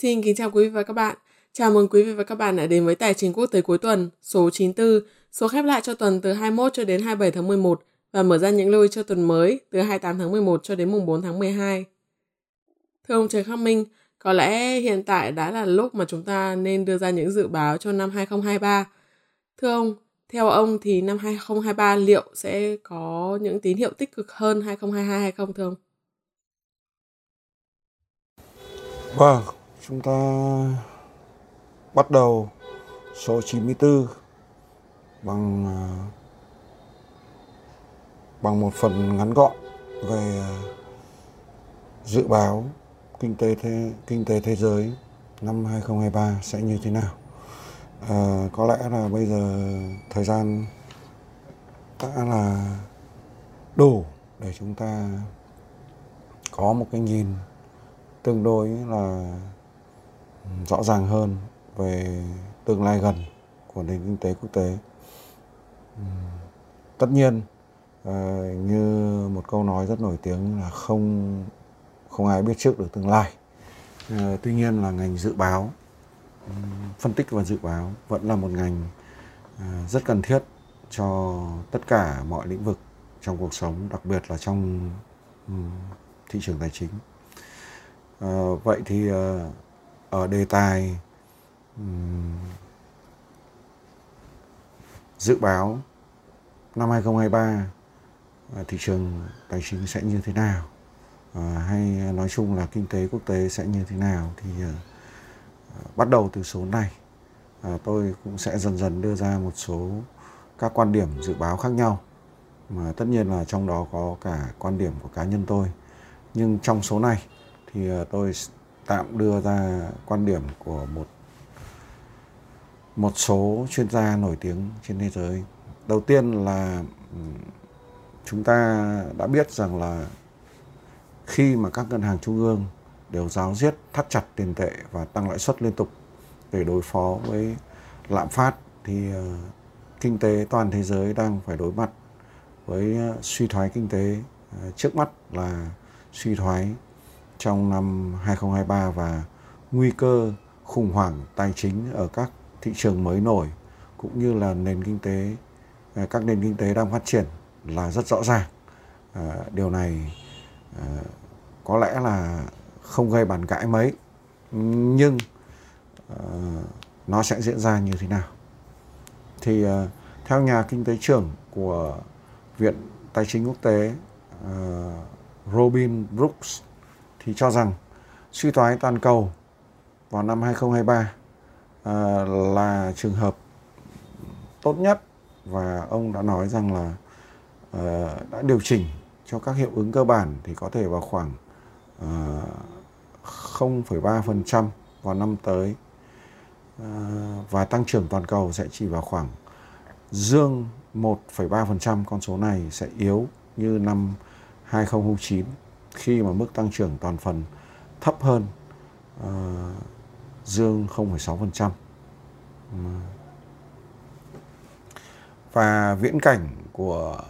Xin kính chào quý vị và các bạn. Chào mừng quý vị và các bạn đã đến với Tài chính quốc tế cuối tuần số 94, số khép lại cho tuần từ 21 cho đến 27 tháng 11 và mở ra những lưu ý cho tuần mới từ 28 tháng 11 cho đến mùng 4 tháng 12. Thưa ông Trần Khắc Minh, có lẽ hiện tại đã là lúc mà chúng ta nên đưa ra những dự báo cho năm 2023. Thưa ông, theo ông thì năm 2023 liệu sẽ có những tín hiệu tích cực hơn 2022 hay không thưa ông? Vâng, wow chúng ta bắt đầu số 94 bằng à, bằng một phần ngắn gọn về dự báo kinh tế thế kinh tế thế giới năm 2023 sẽ như thế nào. À, có lẽ là bây giờ thời gian đã là đủ để chúng ta có một cái nhìn tương đối là rõ ràng hơn về tương lai gần của nền kinh tế quốc tế. Tất nhiên ờ, như một câu nói rất nổi tiếng là không không ai biết trước được tương lai. Ờ, tuy nhiên là ngành dự báo, phân tích và dự báo vẫn là một ngành ờ, rất cần thiết cho tất cả mọi lĩnh vực trong cuộc sống, đặc biệt là trong thị trường tài chính. vậy thì ở đề tài um, dự báo năm 2023 à, thị trường tài chính sẽ như thế nào? À, hay nói chung là kinh tế quốc tế sẽ như thế nào thì à, bắt đầu từ số này. À, tôi cũng sẽ dần dần đưa ra một số các quan điểm dự báo khác nhau. Mà tất nhiên là trong đó có cả quan điểm của cá nhân tôi. Nhưng trong số này thì à, tôi tạm đưa ra quan điểm của một một số chuyên gia nổi tiếng trên thế giới. Đầu tiên là chúng ta đã biết rằng là khi mà các ngân hàng trung ương đều giáo diết, thắt chặt tiền tệ và tăng lãi suất liên tục để đối phó với lạm phát, thì ờ, kinh tế toàn thế giới đang phải đối mặt với ờ, suy thoái kinh tế ờ, trước mắt là suy thoái trong năm 2023 và nguy cơ khủng hoảng tài chính ở các thị trường mới nổi cũng như là nền kinh tế à, các nền kinh tế đang phát triển là rất rõ ràng. À, điều này à, có lẽ là không gây bàn cãi mấy nhưng à, nó sẽ diễn ra như thế nào? Thì à, theo nhà kinh tế trưởng của Viện Tài chính Quốc tế Robin Brooks thì cho rằng suy thoái toàn cầu vào năm 2023 à, là trường hợp tốt nhất. Và ông đã nói rằng là à, đã điều chỉnh cho các hiệu ứng cơ bản thì có thể vào khoảng à, 0,3% vào năm tới. À, và tăng trưởng toàn cầu sẽ chỉ vào khoảng dương 1,3% con số này sẽ yếu như năm 2009 khi mà mức tăng trưởng toàn phần thấp hơn uh, dương 0,6%. Và viễn cảnh của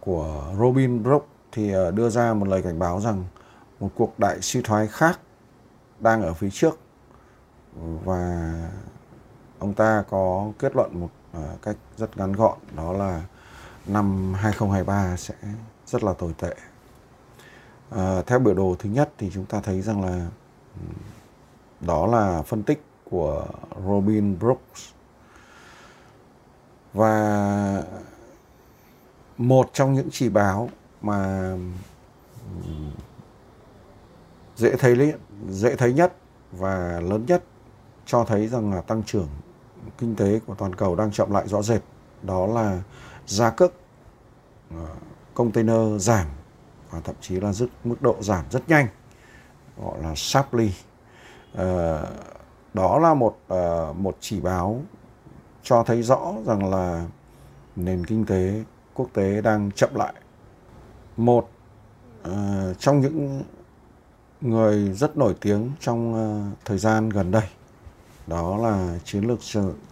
của Robin Brock thì ờ, đưa ra một lời cảnh báo rằng một cuộc đại suy thoái khác đang ở phía trước và ông ta có kết luận một ờ, cách rất ngắn gọn đó là năm 2023 sẽ rất là tồi tệ. À, theo biểu đồ thứ nhất thì chúng ta thấy rằng là đó là phân tích của Robin Brooks. Và một trong những chỉ báo mà dễ thấy dễ thấy nhất và lớn nhất cho thấy rằng là tăng trưởng kinh tế của toàn cầu đang chậm lại rõ rệt đó là giá cước ờ, container giảm và thậm chí là rất mức độ giảm rất nhanh gọi là sharply uh, ờ, đó là một uh, một chỉ báo cho thấy rõ rằng là nền kinh tế quốc tế đang chậm lại. Một uh, trong những người rất nổi tiếng trong uh, thời gian gần đây đó là chiến lược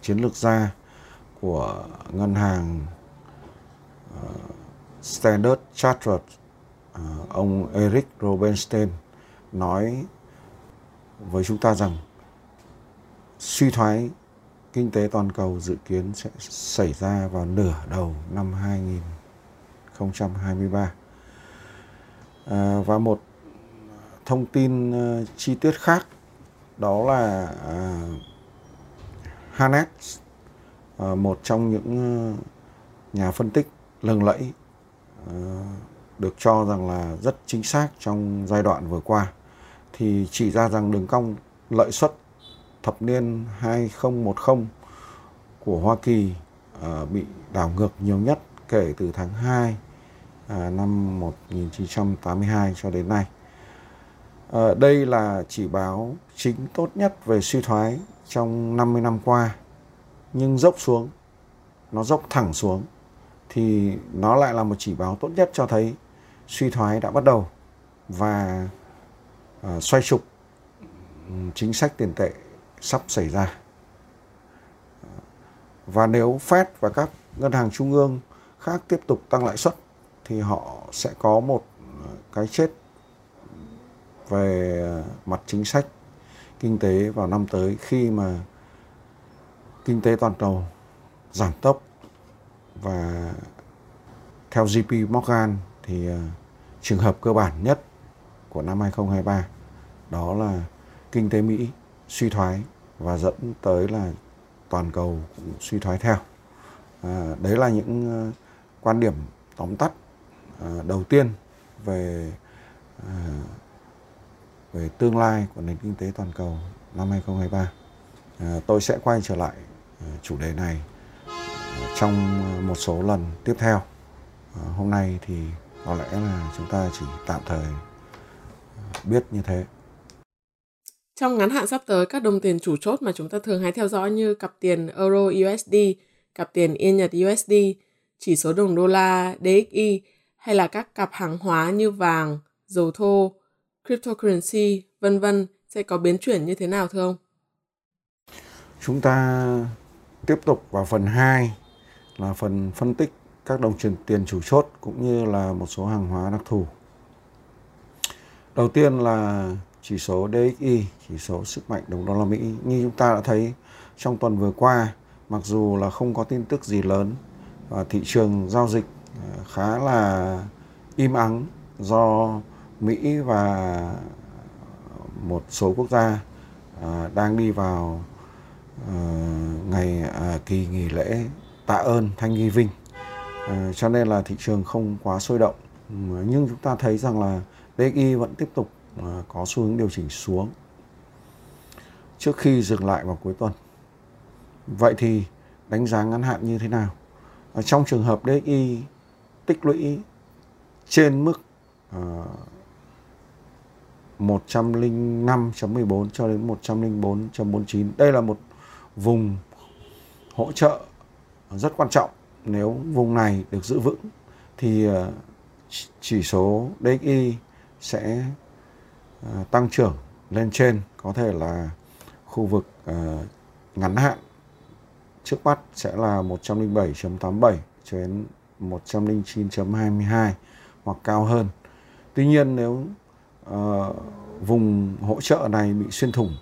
chiến lược gia của ngân hàng uh, Standard Chartered. Ờ, ông Eric Robenstein nói với chúng ta rằng suy thoái kinh tế toàn cầu dự kiến sẽ xảy ra vào nửa đầu năm 2023. À, ờ, và một thông tin uh, chi tiết khác đó là uh, uh, một trong những uh, nhà phân tích lừng lẫy uh, được cho rằng là rất chính xác trong giai đoạn vừa qua, thì chỉ ra rằng đường cong lợi suất thập niên 2010 của Hoa Kỳ à, bị đảo ngược nhiều nhất kể từ tháng 2 à, năm 1982 cho đến nay. Ờ, đây là chỉ báo chính tốt nhất về suy thoái trong 50 năm qua, nhưng dốc xuống, nó dốc thẳng xuống, thì nó lại là một chỉ báo tốt nhất cho thấy suy thoái đã bắt đầu và uh, xoay trục ừ, chính sách tiền tệ sắp xảy ra. Ờ, và nếu Fed và các ngân hàng trung ương khác tiếp tục tăng lãi suất thì họ sẽ có một ờ, cái chết về mặt chính sách kinh tế vào năm tới khi mà kinh tế toàn cầu giảm tốc và theo JP Morgan thì uh, trường hợp cơ bản nhất của năm 2023 đó là kinh tế Mỹ suy thoái và dẫn tới là toàn cầu cũng suy thoái theo. À, đấy là những à, quan điểm tóm tắt à, đầu tiên về à, về tương lai của nền kinh tế toàn cầu năm 2023. À, tôi sẽ quay trở lại à, chủ đề này à, trong một số lần tiếp theo. À, hôm nay thì có lẽ là chúng ta chỉ tạm thời biết như thế. Trong ngắn hạn sắp tới, các đồng tiền chủ chốt mà chúng ta thường hay theo dõi như cặp tiền Euro USD, cặp tiền Yên Nhật USD, chỉ số đồng đô la DXY hay là các cặp hàng hóa như vàng, dầu thô, cryptocurrency, vân vân sẽ có biến chuyển như thế nào thưa ông? Chúng ta tiếp tục vào phần 2 là phần phân tích các đồng tiền chủ chốt cũng như là một số hàng hóa đặc thù. Đầu tiên là chỉ số DXY, chỉ số sức mạnh đồng đô la Mỹ. Như chúng ta đã thấy trong tuần vừa qua, mặc dù là không có tin tức gì lớn và thị trường giao dịch à, khá là im ắng do Mỹ và một số quốc gia à, đang đi vào à, ngày kỳ nghỉ lễ tạ ơn Thanh Nghi Vinh. Ờ, cho nên là thị trường không quá sôi động. Nhưng chúng ta thấy rằng là DXY vẫn tiếp tục ờ, có xu hướng điều chỉnh xuống trước khi dừng lại vào cuối tuần. Vậy thì đánh giá ngắn hạn như thế nào? Ờ, trong trường hợp DXY tích lũy trên mức uh, 105.14 cho đến 104.49. Đây là một vùng hỗ trợ rất quan trọng. Nếu vùng này được giữ vững thì ờ, chỉ số DXY sẽ ờ, tăng trưởng lên trên có thể là khu vực ờ, ngắn hạn trước mắt sẽ là 107.87 cho đến 109.22 hoặc cao hơn. Tuy nhiên nếu uh, vùng hỗ trợ này bị xuyên thủng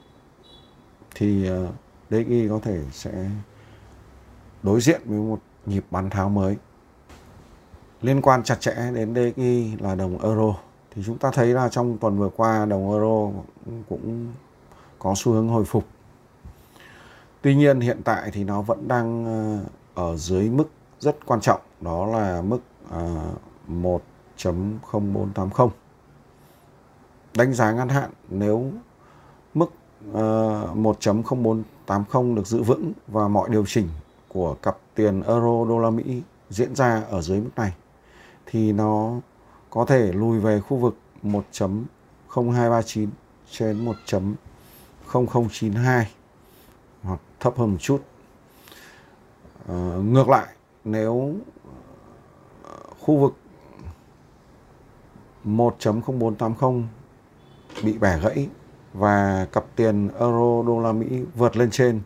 thì uh, DXY có thể sẽ đối diện với một nhịp bán tháo mới. Liên quan chặt chẽ đến DXY là đồng euro, thì chúng ta thấy là trong tuần vừa qua đồng euro cũng có xu hướng hồi phục. Tuy nhiên hiện tại thì nó vẫn đang ờ, ở dưới mức rất quan trọng, đó là mức ờ, 1.0480. Đánh giá ngắn hạn, nếu mức ờ, 1.0480 được giữ vững và mọi điều chỉnh của cặp tiền euro đô la Mỹ diễn ra ở dưới mức này thì nó có thể lùi về khu vực 1.0239 trên 1.0092 hoặc thấp hơn một chút. À, ngược lại, nếu ờ, khu vực 1.0480 bị bẻ gãy và cặp tiền euro đô la Mỹ vượt lên trên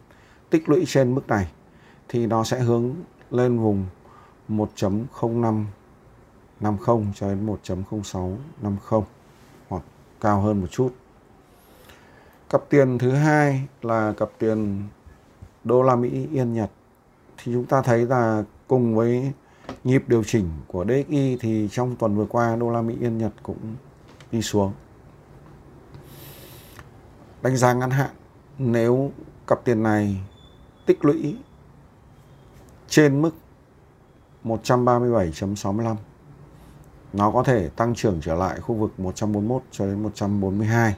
tích lũy trên mức này thì nó sẽ hướng lên vùng 1.0550 cho đến 1.0650 hoặc cao hơn một chút. cặp tiền thứ hai là cặp tiền đô la Mỹ yên Nhật thì chúng ta thấy là cùng với nhịp điều chỉnh của DXY thì trong tuần vừa qua đô la Mỹ yên Nhật cũng đi xuống. Đánh giá ngắn hạn, nếu cặp tiền này tích lũy trên mức 137.65 nó có thể tăng trưởng trở lại khu vực 141 cho đến 142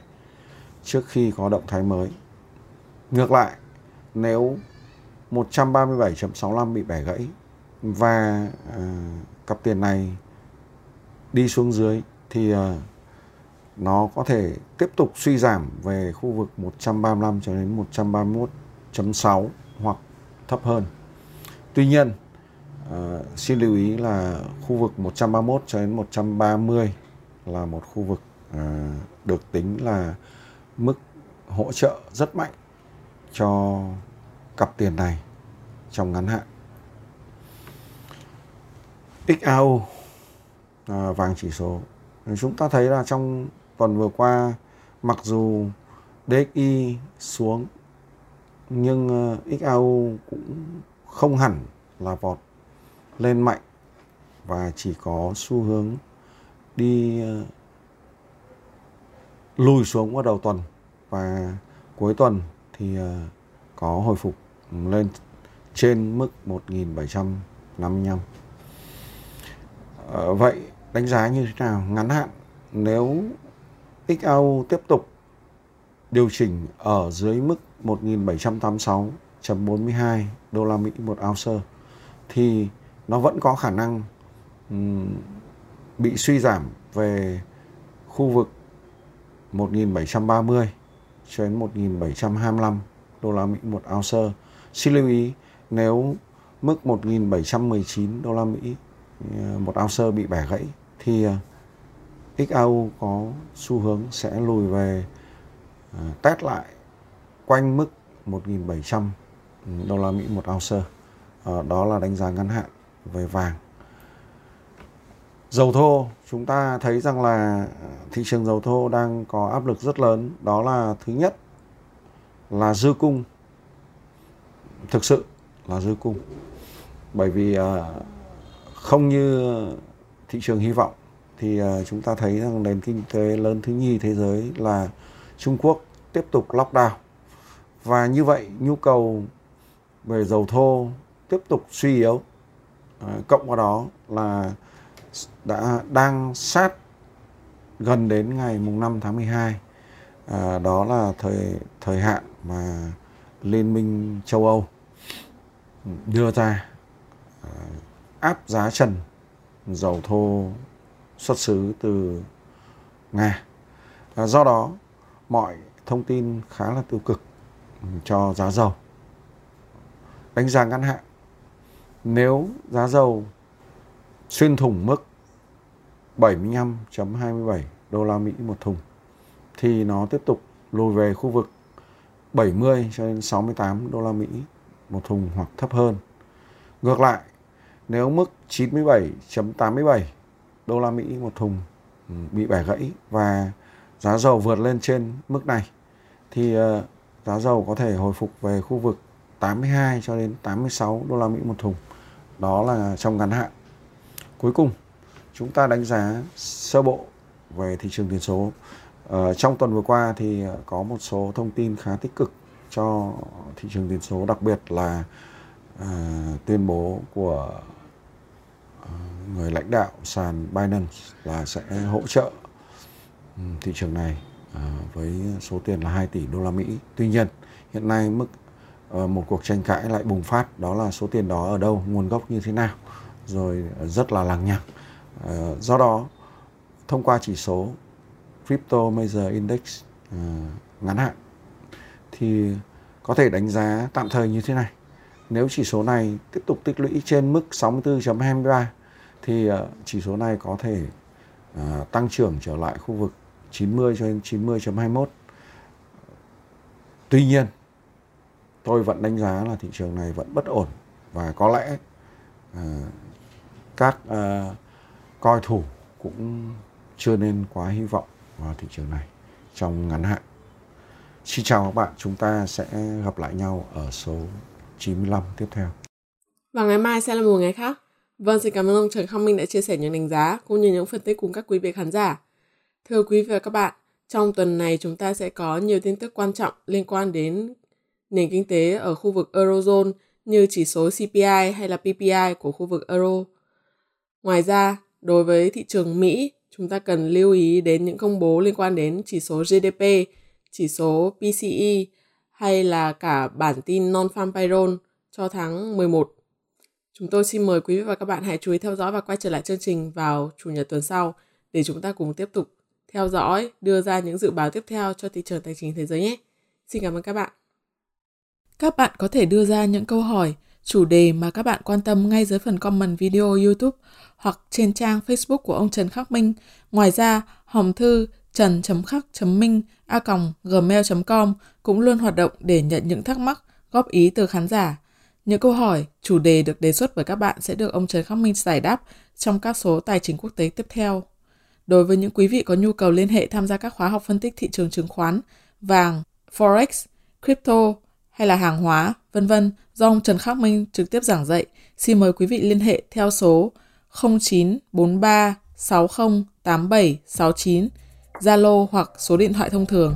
trước khi có động thái mới. Ngược lại, nếu 137.65 bị bẻ gãy và à, cặp tiền này đi xuống dưới thì à, nó có thể tiếp tục suy giảm về khu vực 135 cho đến 131.6 hoặc thấp hơn. Tuy nhiên, uh, xin lưu ý là khu vực 131 cho đến 130 là một khu vực uh, được tính là mức hỗ trợ rất mạnh cho cặp tiền này trong ngắn hạn. XAU à, ờ, vàng chỉ số chúng ta thấy là trong tuần vừa qua mặc dù DXY xuống nhưng uh, XAU cũng không hẳn là vọt lên mạnh và chỉ có xu hướng đi ờ, lùi xuống vào đầu tuần và cuối tuần thì ờ, có hồi phục lên trên mức 1755. Ờ, vậy đánh giá như thế nào ngắn hạn nếu XAU tiếp tục điều chỉnh ở dưới mức 1786.42 đô la Mỹ một ounce thì nó vẫn có khả năng um, bị suy giảm về khu vực 1730 cho đến 1725 đô la Mỹ một ounce. Xin lưu ý nếu mức 1719 đô la Mỹ ờ, một ounce bị bẻ gãy thì ờ, XAU có xu hướng sẽ lùi về ờ, test lại quanh mức 1700 đô la Mỹ một ounce. Ờ, đó là đánh giá ngắn hạn về vàng. Dầu thô, chúng ta thấy rằng là ờ, thị trường dầu thô đang có áp lực rất lớn. Đó là thứ nhất là dư cung. Thực sự là dư cung. Bởi vì ờ, không như thị trường hy vọng thì chúng ta thấy rằng nền kinh tế lớn thứ nhì thế giới là Trung Quốc tiếp tục lockdown và như vậy nhu cầu về dầu thô tiếp tục suy yếu à, cộng vào đó là đã đang sát gần đến ngày mùng 5 tháng 12 à, ờ, đó là thời thời hạn mà Liên minh châu Âu ừ, đưa ra à, áp giá trần dầu thô xuất xứ từ Nga. À, do đó, mọi thông tin khá là tiêu cực ừ, cho giá dầu. Đánh giá ngắn hạn, nếu giá dầu xuyên thủng mức 75.27 đô la Mỹ một thùng thì nó tiếp tục lùi về khu vực 70 cho đến 68 đô la Mỹ một thùng hoặc thấp hơn. Ngược lại, nếu mức 97.87 đô la Mỹ một thùng ừ, bị bẻ gãy và giá dầu vượt lên trên mức này thì ờ, giá dầu có thể hồi phục về khu vực 82 cho đến 86 đô la Mỹ một thùng. Đó là trong ngắn hạn. Cuối cùng, chúng ta đánh giá sơ bộ về thị trường tiền số. Ờ, trong tuần vừa qua thì ờ, có một số thông tin khá tích cực cho thị trường tiền số, đặc biệt là uh, tuyên bố của ờ, người lãnh đạo sàn Binance là sẽ hỗ trợ ừ, thị trường này với số tiền là 2 tỷ đô la Mỹ. Tuy nhiên, hiện nay mức Ờ, một cuộc tranh cãi lại bùng phát đó là số tiền đó ở đâu, nguồn gốc như thế nào, rồi ờ, rất là lằng nhằng. Ờ, do đó, thông qua chỉ số Crypto Major Index ngắn hạn thì có thể đánh giá tạm thời như thế này. Nếu chỉ số này tiếp tục tích lũy trên mức 64.23 thì chỉ số này có thể tăng trưởng trở lại khu vực 90 cho đến 90.21. Tuy nhiên, tôi vẫn đánh giá là thị trường này vẫn bất ổn và có lẽ uh, các uh, coi thủ cũng chưa nên quá hy vọng vào thị trường này trong ngắn hạn. Xin chào các bạn, chúng ta sẽ gặp lại nhau ở số 95 tiếp theo. Và ngày mai sẽ là một ngày khác. Vâng, xin cảm ơn ông Trần Khang Minh đã chia sẻ những đánh giá cũng như những phân tích cùng các quý vị khán giả. Thưa quý vị và các bạn, trong tuần này chúng ta sẽ có nhiều tin tức quan trọng liên quan đến nền kinh tế ở khu vực Eurozone như chỉ số CPI hay là PPI của khu vực Euro. Ngoài ra, đối với thị trường Mỹ, chúng ta cần lưu ý đến những công bố liên quan đến chỉ số GDP, chỉ số PCE hay là cả bản tin non-farm payroll cho tháng 11. Chúng tôi xin mời quý vị và các bạn hãy chú ý theo dõi và quay trở lại chương trình vào chủ nhật tuần sau để chúng ta cùng tiếp tục theo dõi, đưa ra những dự báo tiếp theo cho thị trường tài chính thế giới nhé. Xin cảm ơn các bạn. Các bạn có thể đưa ra những câu hỏi, chủ đề mà các bạn quan tâm ngay dưới phần comment video YouTube hoặc trên trang Facebook của ông Trần Khắc Minh. Ngoài ra, hòm thư trần.khắc.minh a gmail.com cũng luôn hoạt động để nhận những thắc mắc, góp ý từ khán giả. Những câu hỏi, chủ đề được đề xuất bởi các bạn sẽ được ông Trần Khắc Minh giải đáp trong các số tài chính quốc tế tiếp theo. Đối với những quý vị có nhu cầu liên hệ tham gia các khóa học phân tích thị trường chứng khoán, vàng, forex, crypto hay là hàng hóa, vân vân do ông Trần Khắc Minh trực tiếp giảng dạy, xin mời quý vị liên hệ theo số 0943 60 Zalo hoặc số điện thoại thông thường.